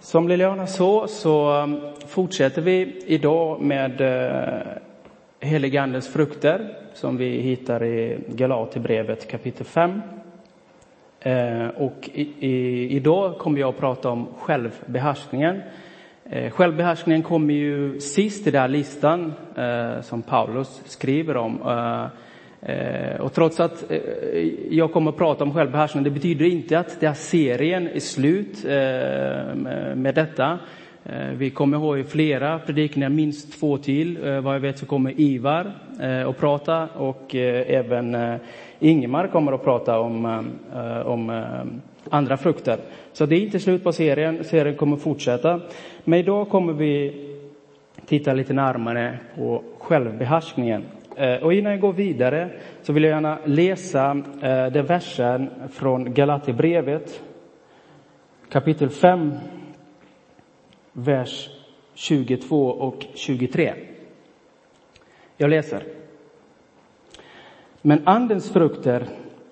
Som Liliana sa så um, fortsätter vi idag med uh, heligandens frukter som vi hittar i Galaterbrevet kapitel 5. Uh, och i, i, idag kommer jag att prata om självbehärskningen. Uh, självbehärskningen kommer ju sist i den här listan som Paulus skriver om. Eh, och trots att eh, jag kommer att prata om självbehärskning, det betyder inte att den här serien är slut eh, med detta. Vi kommer ihåg flera predikningar, minst två till. Vad jag vet så kommer Ivar att prata och även Ingemar kommer att prata om, om andra frukter. Så det är inte slut på serien, serien kommer fortsätta. Men idag kommer vi titta lite närmare på självbehärskningen. Eh, och innan jag går vidare så vill jag gärna läsa eh, den versen från Galaterbrevet kapitel 5, vers 22 och 23. Jag läser. Men Andens frukter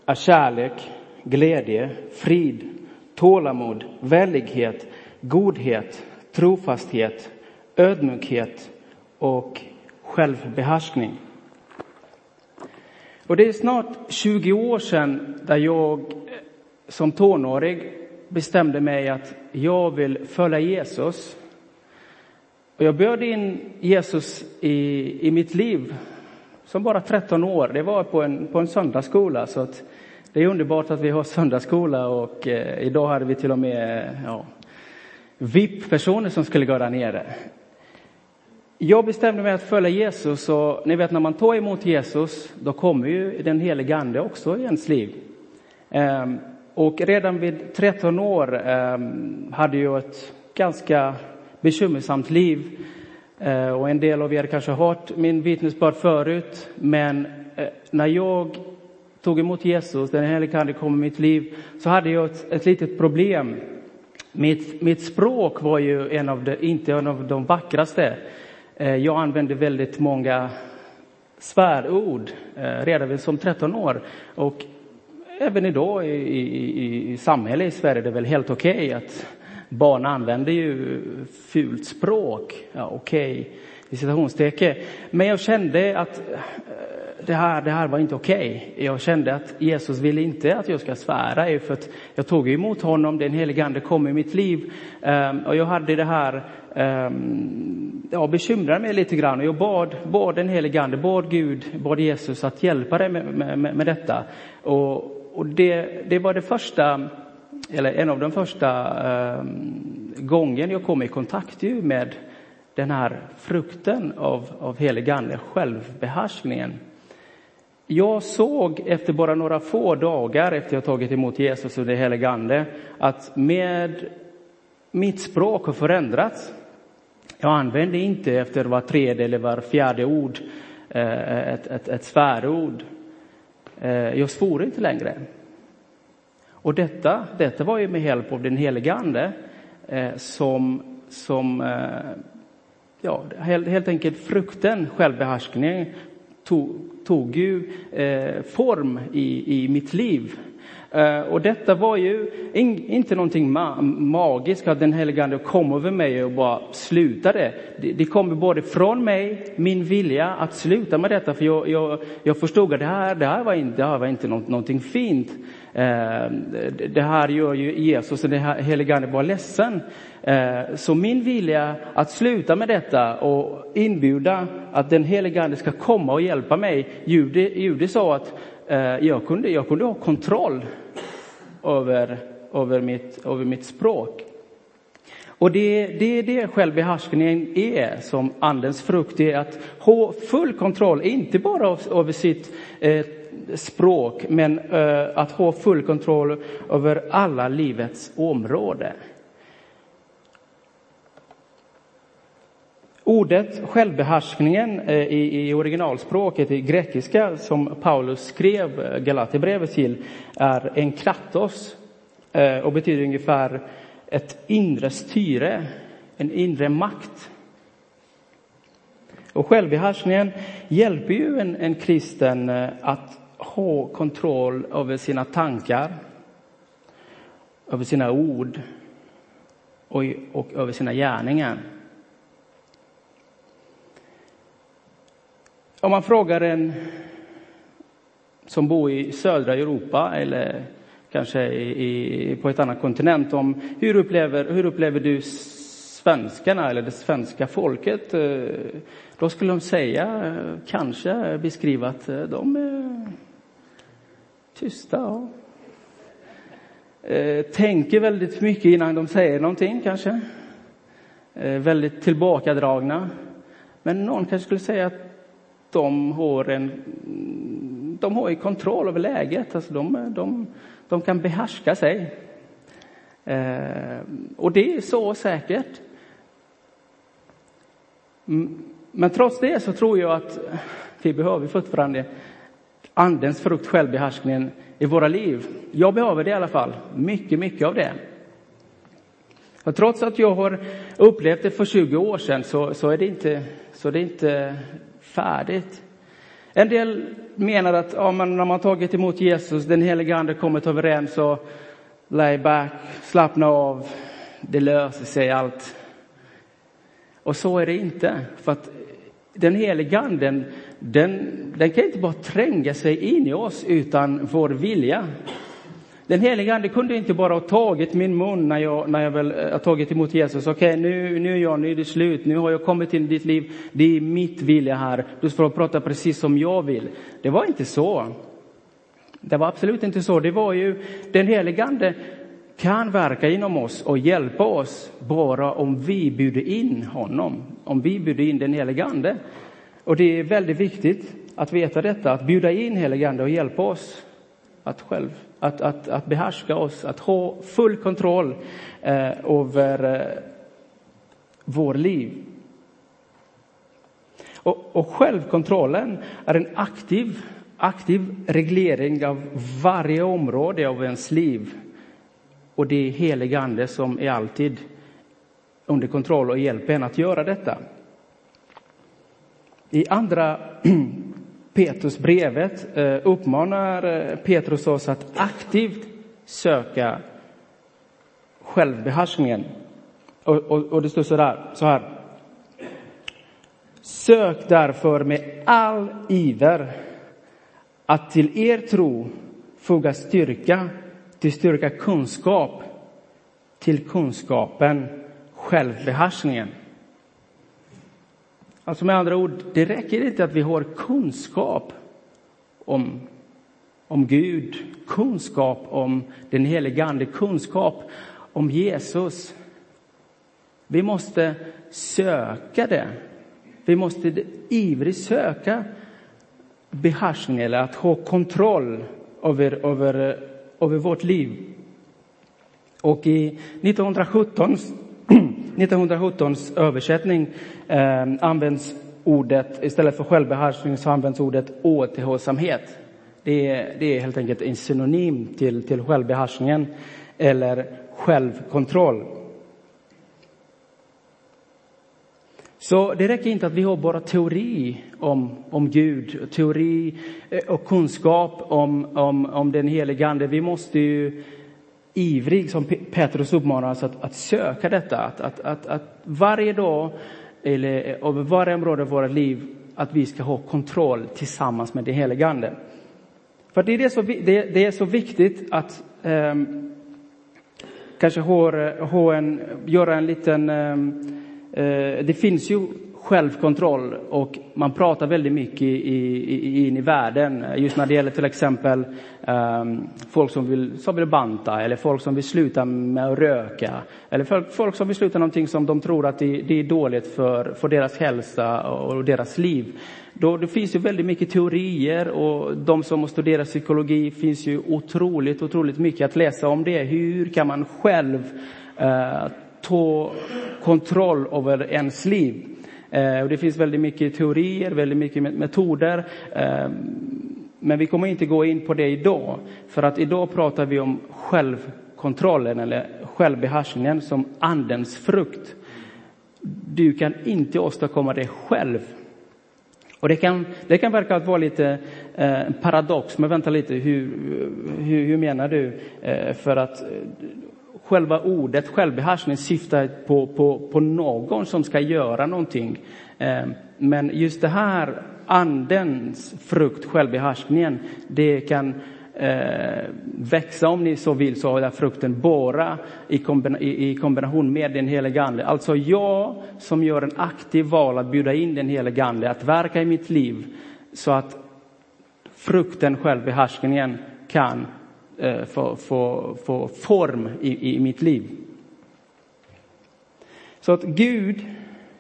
är kärlek, glädje, frid, tålamod, vänlighet, godhet, trofasthet, ödmjukhet och självbehärskning. Och det är snart 20 år sedan där jag eh, som tonåring bestämde mig att jag vill följa Jesus. Och jag bjöd in Jesus i, i mitt liv som bara 13 år. Det var på en, på en söndagsskola. Så att det är underbart att vi har söndagsskola och eh, idag hade vi till och med ja, VIP-personer som skulle gå där nere. Jag bestämde mig att följa Jesus och ni vet när man tar emot Jesus då kommer ju den helige ande också i ens liv. Ehm, och redan vid 13 år ehm, hade jag ett ganska bekymmersamt liv. Ehm, och en del av er kanske har hört min vittnesbörd förut. Men eh, när jag tog emot Jesus, den helige ande kom i mitt liv, så hade jag ett, ett litet problem. Mitt, mitt språk var ju en av de, inte en av de vackraste. Eh, jag använde väldigt många svärord eh, redan som 13 år. Och även idag i, i, i samhället i Sverige är det väl helt okej okay att barn använder ju fult språk. Ja, okej, okay, i citationstecken. Men jag kände att eh, det här, det här var inte okej. Okay. Jag kände att Jesus ville inte att jag ska svära. För att jag tog emot honom, den helige ande kom i mitt liv. Ehm, och jag hade det här, ehm, jag bekymrade mig lite grann. Och jag bad, bad den helige ande, bad Gud, bad Jesus att hjälpa dig med, med, med, med detta. Och, och det, det var det första, eller en av de första ehm, gången jag kom i kontakt med den här frukten av, av helig ande, självbehärskningen. Jag såg efter bara några få dagar efter jag tagit emot Jesus och det heliga Ande att med mitt språk har förändrats. Jag använder inte efter var tredje eller var fjärde ord eh, ett, ett, ett svärord. Eh, jag svor inte längre. Och detta, detta var ju med hjälp av den helige Ande eh, som, som ja, helt enkelt frukten, självbehärskning, tog, tog ju eh, form i, i mitt liv. Eh, och detta var ju in, inte någonting ma magiskt, att den helige Ande kom över mig och bara slutade. Det, det kom både från mig, min vilja att sluta med detta, för jag, jag, jag förstod att det här, det här var inte, det här var inte något, någonting fint. Eh, det här gör ju Jesus, och den helige Ande bara ledsen. Eh, så min vilja att sluta med detta och inbjuda att den helige Ande ska komma och hjälpa mig, gjorde, gjorde så att Eh, jag kunde, jag kunde ha kontroll över, över, mitt, över mitt språk. Och det, det är det självbehärskningen är som andens frukt, det är att ha full kontroll, inte bara över sitt eh, språk, men eh, att ha full kontroll över alla livets områden. Ordet självbehärskningen eh, i, i originalspråket, i grekiska, som Paulus skrev eh, Galaterbrevet till, är en kratos eh, och betyder ungefär ett inre styre, en inre makt. Och självbehärskningen hjälper ju en, en kristen att ha kontroll över sina tankar, över sina ord och, och över sina gärningar. Om man frågar en som bor i södra Europa eller kanske i, på ett annat kontinent om hur upplever, hur upplever du svenskarna eller det svenska folket? Eh, då skulle de säga, eh, kanske beskriva att eh, de är tysta och tänker väldigt mycket innan de säger någonting kanske. Väldigt tillbakadragna. Men någon kanske skulle säga att de har en de har ju kontroll över läget. Alltså de, de, de kan behärska sig. Eh, och det är så säkert. Men trots det så tror jag att vi behöver fortfarande andens frukt, självbehärskningen i våra liv. Jag behöver det i alla fall, mycket, mycket av det. Och trots att jag har upplevt det för 20 år sedan så, så, är, det inte, så är det inte färdigt. En del menar att ja, men när man tagit emot Jesus, den helige Ande kommit överens och lay back, slappna av, det löser sig allt. Och så är det inte. För att den helige Anden, den, den kan inte bara tränga sig in i oss utan vår vilja. Den helige Ande kunde inte bara ha tagit min mun när jag, när jag väl eh, har tagit emot Jesus. Okej, okay, nu, nu, ja, nu är det slut. Nu har jag kommit till ditt liv. Det är mitt vilja här. Du får prata precis som jag vill. Det var inte så. Det var absolut inte så. Det var ju den helige Ande kan verka inom oss och hjälpa oss bara om vi bjuder in honom. Om vi bjuder in den helige Ande. Och det är väldigt viktigt att veta detta, att bjuda in helige Ande och hjälpa oss att själv att, att, att behärska oss, att ha full kontroll eh, över eh, vår liv. Och, och självkontrollen är en aktiv, aktiv reglering av varje område av ens liv. Och det är helig ande som är alltid under kontroll och hjälper en att göra detta. I andra Petrusbrevet eh, uppmanar eh, Petrus oss att aktivt söka självbehärskningen. Och, och, och det står så, där, så här. Sök därför med all iver att till er tro foga styrka, till styrka kunskap, till kunskapen självbehärskningen. Alltså med andra ord, det räcker inte att vi har kunskap om, om Gud, kunskap om den helige Ande, kunskap om Jesus. Vi måste söka det. Vi måste ivrigt söka behärskning eller att ha kontroll över, över, över vårt liv. Och i 1917 1917s översättning eh, används ordet, istället för självbehärskning så används ordet återhållsamhet. Det är, det är helt enkelt en synonym till, till självbehärskningen eller självkontroll. Så det räcker inte att vi har bara teori om, om Gud, teori eh, och kunskap om, om, om den helige Ande. Vi måste ju ivrig, som Petrus uppmanar oss att, att söka detta. Att, att, att, att varje dag, eller över varje område av våra liv, att vi ska ha kontroll tillsammans med den helige Ande. För det är, det så, det, det är så viktigt att um, kanske ha, ha en, göra en liten... Um, uh, det finns ju självkontroll och man pratar väldigt mycket i, i, in i världen. Just när det gäller till exempel um, folk som vill, som vill banta eller folk som vill sluta med att röka. Eller folk som vill sluta någonting som de tror att det, det är dåligt för, för deras hälsa och deras liv. Då, det finns ju väldigt mycket teorier och de som studerar psykologi finns ju otroligt, otroligt mycket att läsa om det. Hur kan man själv uh, ta kontroll över ens liv? Eh, och det finns väldigt mycket teorier, väldigt mycket metoder. Ehm, men vi kommer inte gå in på det idag, för att idag pratar vi om självkontrollen eller självbehärskningen som andens frukt. Du kan inte åstadkomma det själv. Och det kan, det kan verka att vara lite eh, paradox, men vänta lite, hur, hur, hur menar du? Eh, för att eh, själva ordet självbehärskning syftar på, på, på någon som ska göra någonting. Ehm, men just det här andens frukt, självbehärskningen, det kan eh, växa om ni så vill, så den frukten bara i, kombina i, kombination med den helige Ande. Alltså jag som gör en aktiv val att bjuda in den helige Ande att verka i mitt liv så att frukten, självbehärskningen kan Eh, få, få, få form i, i mitt liv. Så att Gud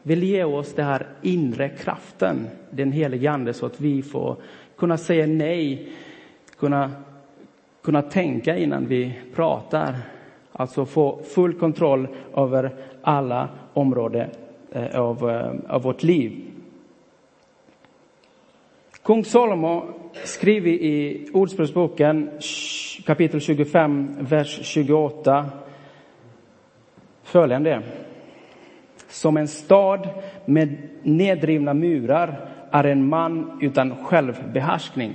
vill ge oss den här inre kraften, den helige Ande, så att vi får kunna säga nej, kunna, kunna tänka innan vi pratar. Alltså få full kontroll över alla områden eh, av, eh, av vårt liv. Kung Salomo skriver i Ordspråksboken kapitel 25, vers 28 följande. Som en stad med nedrivna murar är en man utan självbehärskning.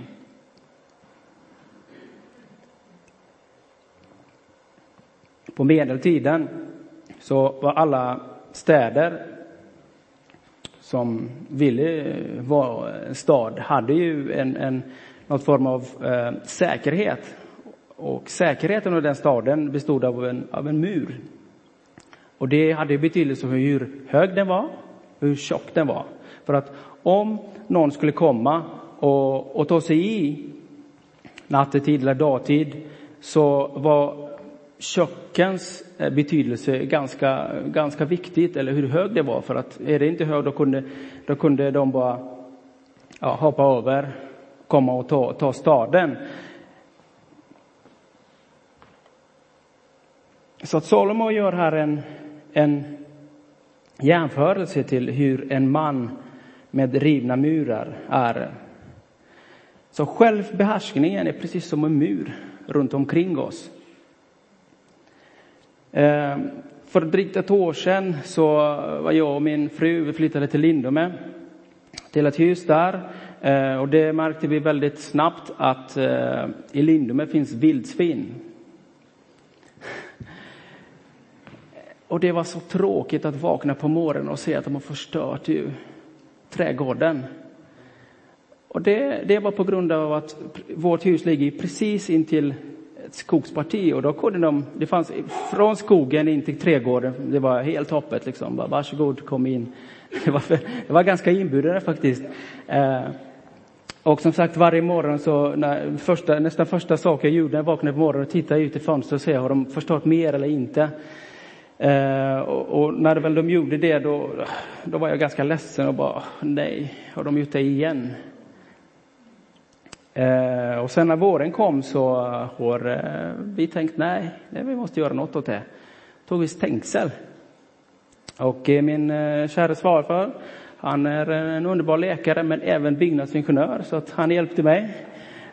På medeltiden så var alla städer som ville eh, vara en eh, stad hade ju en, en någon form av eh, säkerhet. Och säkerheten av den staden bestod av en, av en mur. Och det hade betydelse för hur hög den var, hur tjock den var. För att om någon skulle komma och, och ta sig i nattetid eller dagtid så var kökens eh, betydelse ganska, ganska viktigt, eller hur hög det var. För att är det inte hög då kunde, då kunde de bara ja, hoppa över, komma och ta, ta staden. Så att Salomo gör här en, en jämförelse till hur en man med rivna murar är. Så självbehärskningen är precis som en mur runt omkring oss. Ehm, för drygt ett år sedan så var jag och min fru, vi flyttade till Lindome, till ett hus där. Ehm, och det märkte vi väldigt snabbt att eh, i Lindome finns vildsvin. Och det var så tråkigt att vakna på morgonen och se att de har förstört ju trädgården. Och det, det var på grund av att vårt hus ligger precis intill ett skogsparti och då kunde de, det fanns från skogen in till trädgården, det var helt öppet liksom. Bara, varsågod, kom in. Det var, för, det var ganska inbjudande faktiskt. Eh, och som sagt, varje morgon så, när, första, nästan första sak jag gjorde när jag vaknade på morgonen och tittade ut i fönstret och se har de förstört mer eller inte. Eh, och, och, när väl de gjorde det då, då var jag ganska ledsen och bara, nej, har de gjort det igen? Eh, och sen när våren kom så eh, har eh, vi tänkt nej, vi måste göra något åt det. Tog vi stängsel. Och eh, min eh, kära svarfar, han är en underbar läkare men även byggnadsingenjör så att han hjälpte mig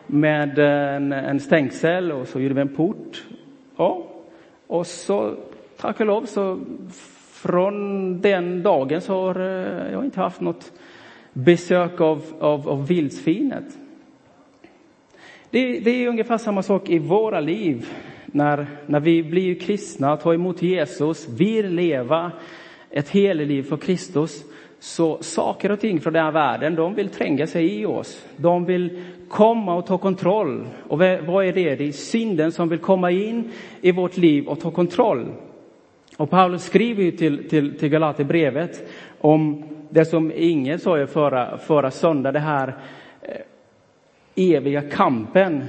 med en, en stängsel och så gjorde vi en port. Ja. Och så tack och lov så från den dagen så har eh, jag inte haft något besök av, av, av vildsvinet. Det, det, är ungefär samma sak i våra liv. När, när vi blir kristna, tar emot Jesus, vill leva ett helliv för Kristus, så saker och ting från den här världen, de vill tränga sig i oss. De vill komma och ta kontroll. Och vad är det? Det är synden som vill komma in i vårt liv och ta kontroll. Och Paulus skriver ju till, till, till Galaterbrevet om det som Inge sa ju förra, förra söndagen, det här eh, eviga kampen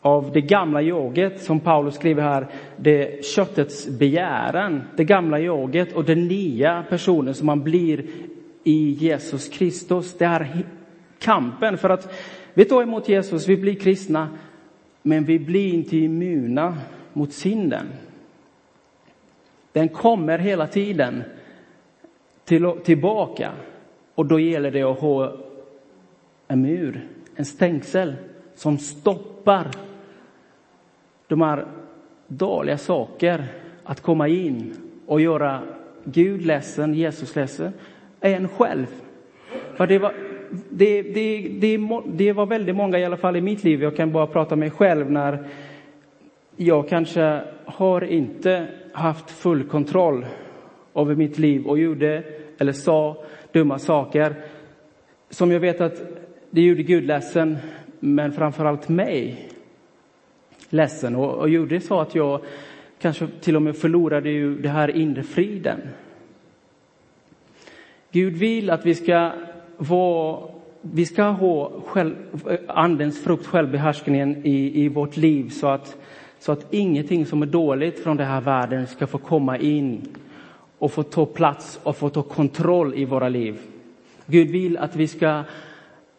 av det gamla jaget, som Paulus skriver här, det köttets begäran, det gamla jaget och den nya personen som man blir i Jesus Kristus. Det är kampen för att vi tar emot Jesus, vi blir kristna, men vi blir inte immuna mot synden. Den kommer hela tiden till, tillbaka och då gäller det att ha en mur en stängsel som stoppar de här dåliga saker att komma in och göra Gud ledsen, Jesus ledsen, en själv. För det var, det, det, det, det var väldigt många, i alla fall i mitt liv, jag kan bara prata mig själv, när jag kanske har inte haft full kontroll över mitt liv och gjorde eller sa dumma saker som jag vet att det gjorde Gud ledsen, men framför allt mig ledsen och, och gjorde så att jag kanske till och med förlorade ju det här inre friden. Gud vill att vi ska vara vi ska ha själv, andens frukt, självbehärskningen i, i vårt liv så att, så att ingenting som är dåligt från den här världen ska få komma in och få ta plats och få ta kontroll i våra liv. Gud vill att vi ska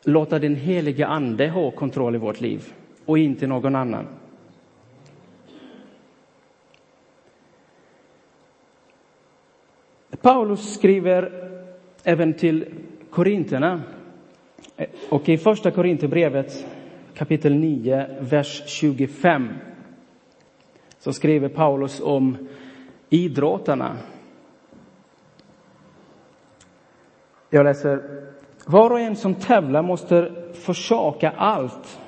låta den heliga ande ha kontroll i vårt liv och inte någon annan. Paulus skriver även till Korinterna eh, och i första Korinthierbrevet kapitel 9, vers 25 så skriver Paulus om idrottarna. Jag läser. Var och en som tävlar måste försaka allt.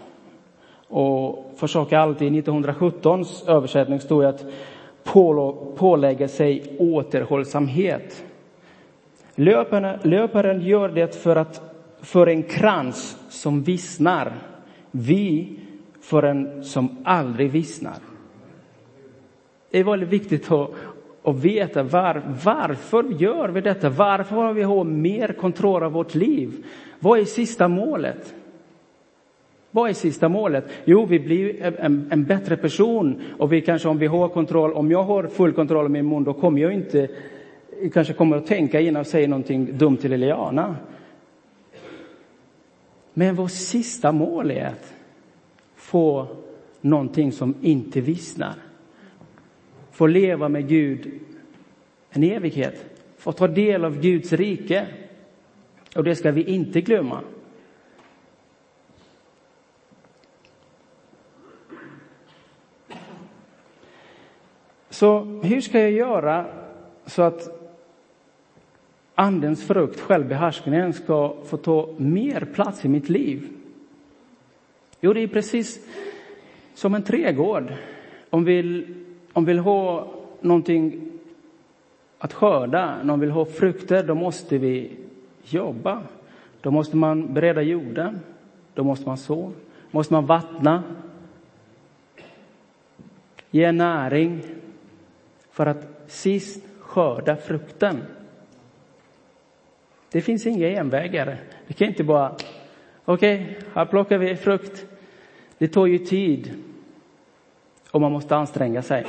Och försaka allt i 1917 översättning stod att pålägga sig återhållsamhet. Löparen, löparen gör det för att för en krans som vissnar, vi för en som aldrig vissnar. Det är väldigt viktigt att, och veta var, varför gör vi detta? Varför har vi ha mer kontroll av vårt liv? Vad är sista målet? Vad är sista målet? Jo, vi blir en, en, bättre person och vi kanske om vi har kontroll, om jag har full kontroll av min mun, då kommer jag inte kanske kommer att tänka innan jag säger någonting dumt till Eliana. Men vårt sista mål är att få någonting som inte vissnar. Få leva med Gud en evighet. Få ta del av Guds rike. Och det ska vi inte glömma. Så hur ska jag göra så att Andens frukt, självbehärskningen, ska få ta mer plats i mitt liv? Jo, det är precis som en trädgård. Om vi de vill ha någonting att skörda, om vi vill ha frukter, då måste vi jobba. Då måste man bereda jorden, då måste man så, måste man vattna, ge näring för att sist skörda frukten. Det finns inga genvägar. Vi kan inte bara, okej, okay, här plockar vi frukt. Det tar ju tid och man måste anstränga sig.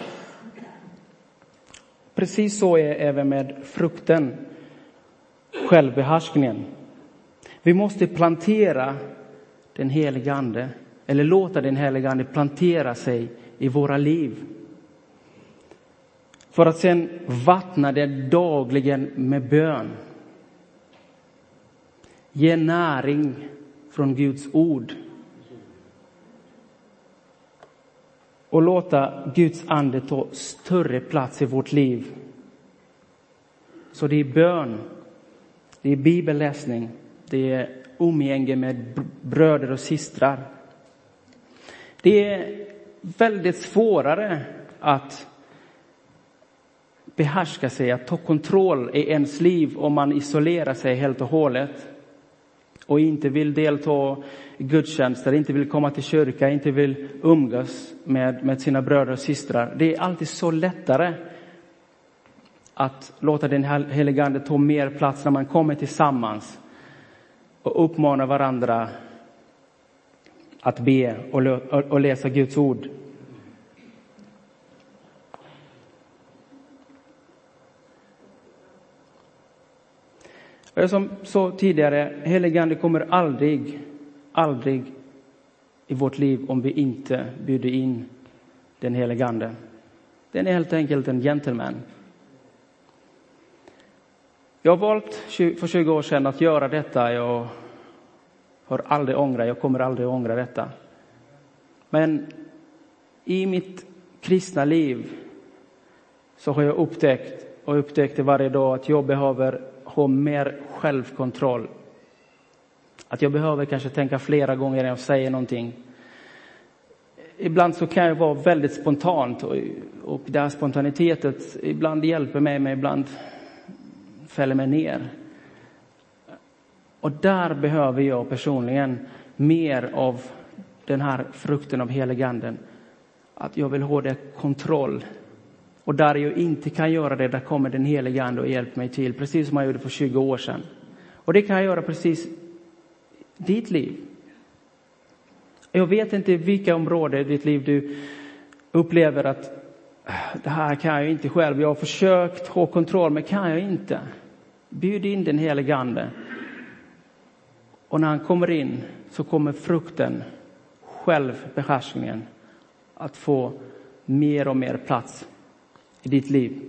Precis så är även med frukten, självbehärskningen. Vi måste plantera den helige Ande, eller låta den helige Ande plantera sig i våra liv. För att sen vattna det dagligen med bön. Ge näring från Guds ord. Och låta Guds ande ta större plats i vårt liv. Så det är bön, det är bibelläsning, det är umgänge med bröder och systrar. Det är väldigt svårare att behärska sig, att ta kontroll i ens liv om man isolerar sig helt och hållet och inte vill delta gudstjänster, inte vill komma till kyrka, inte vill umgås med, med sina bröder och systrar. Det är alltid så lättare att låta den helige Ande ta mer plats när man kommer tillsammans och uppmanar varandra att be och, och läsa Guds ord. Och som sa tidigare, heligande kommer aldrig, aldrig i vårt liv om vi inte bjuder in den helige Ande. Den är helt enkelt en gentleman. Jag har valt för 20 år sedan att göra detta. Jag har aldrig ångrat, jag kommer aldrig ångra detta. Men i mitt kristna liv så har jag upptäckt och upptäckte varje dag att jag behöver ha mer självkontroll. Att jag behöver kanske tänka flera gånger när jag säger någonting. ibland så kan jag vara väldigt spontant och, och det här spontanitetet ibland hjälper mig, men ibland fäller mig ner. Och där behöver jag personligen mer av den här frukten av heliganden. Att jag vill ha det kontroll. Och där jag inte kan göra det, där kommer den helige Ande och hjälper mig till, precis som han gjorde för 20 år sedan. Och det kan jag göra precis ditt liv. Jag vet inte vilka områden i ditt liv du upplever att ah, det här kan jag inte själv. Jag har försökt ha kontroll, men kan jag inte. Bjud in den helige Ande. Och när han kommer in så kommer frukten, självbehärskningen, att få mer och mer plats i ditt liv.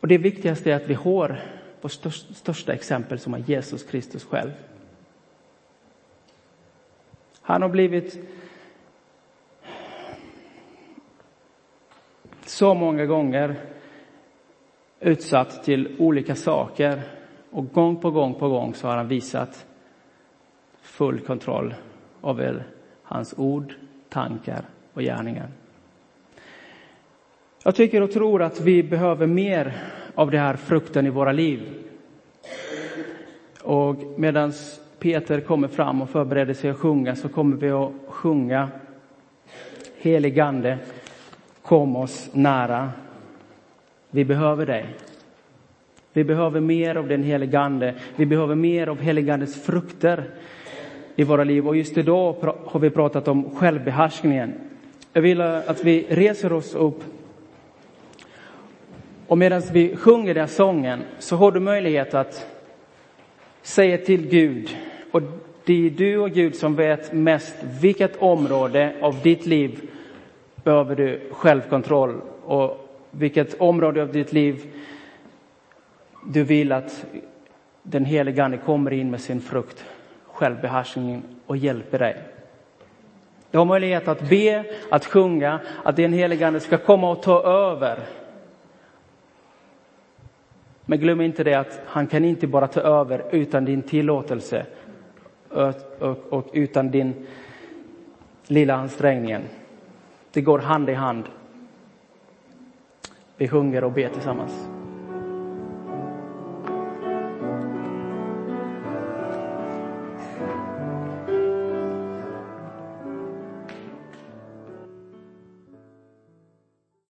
Och det viktigaste är att vi har vårt största exempel som är Jesus Kristus själv. Han har blivit så många gånger utsatt till olika saker och gång på gång på gång så har han visat full kontroll över hans ord, tankar och gärningar. Jag tycker och tror att vi behöver mer av den här frukten i våra liv. Och medan Peter kommer fram och förbereder sig att sjunga så kommer vi att sjunga Heligande, kom oss nära. Vi behöver dig. Vi behöver mer av den heligande. Vi behöver mer av heligandets frukter i våra liv. Och just idag har vi pratat om självbehärskningen. Jag vill att vi reser oss upp och medan vi sjunger den sången så har du möjlighet att säga till Gud, och det är du och Gud som vet mest vilket område av ditt liv behöver du självkontroll och vilket område av ditt liv du vill att den helige Ande kommer in med sin frukt, självbehärskningen och hjälper dig. Du har möjlighet att be, att sjunga, att den helige Ande ska komma och ta över men glöm inte det att han kan inte bara ta över utan din tillåtelse och, och, och utan din lilla ansträngning. Det går hand i hand. Vi sjunger och ber tillsammans.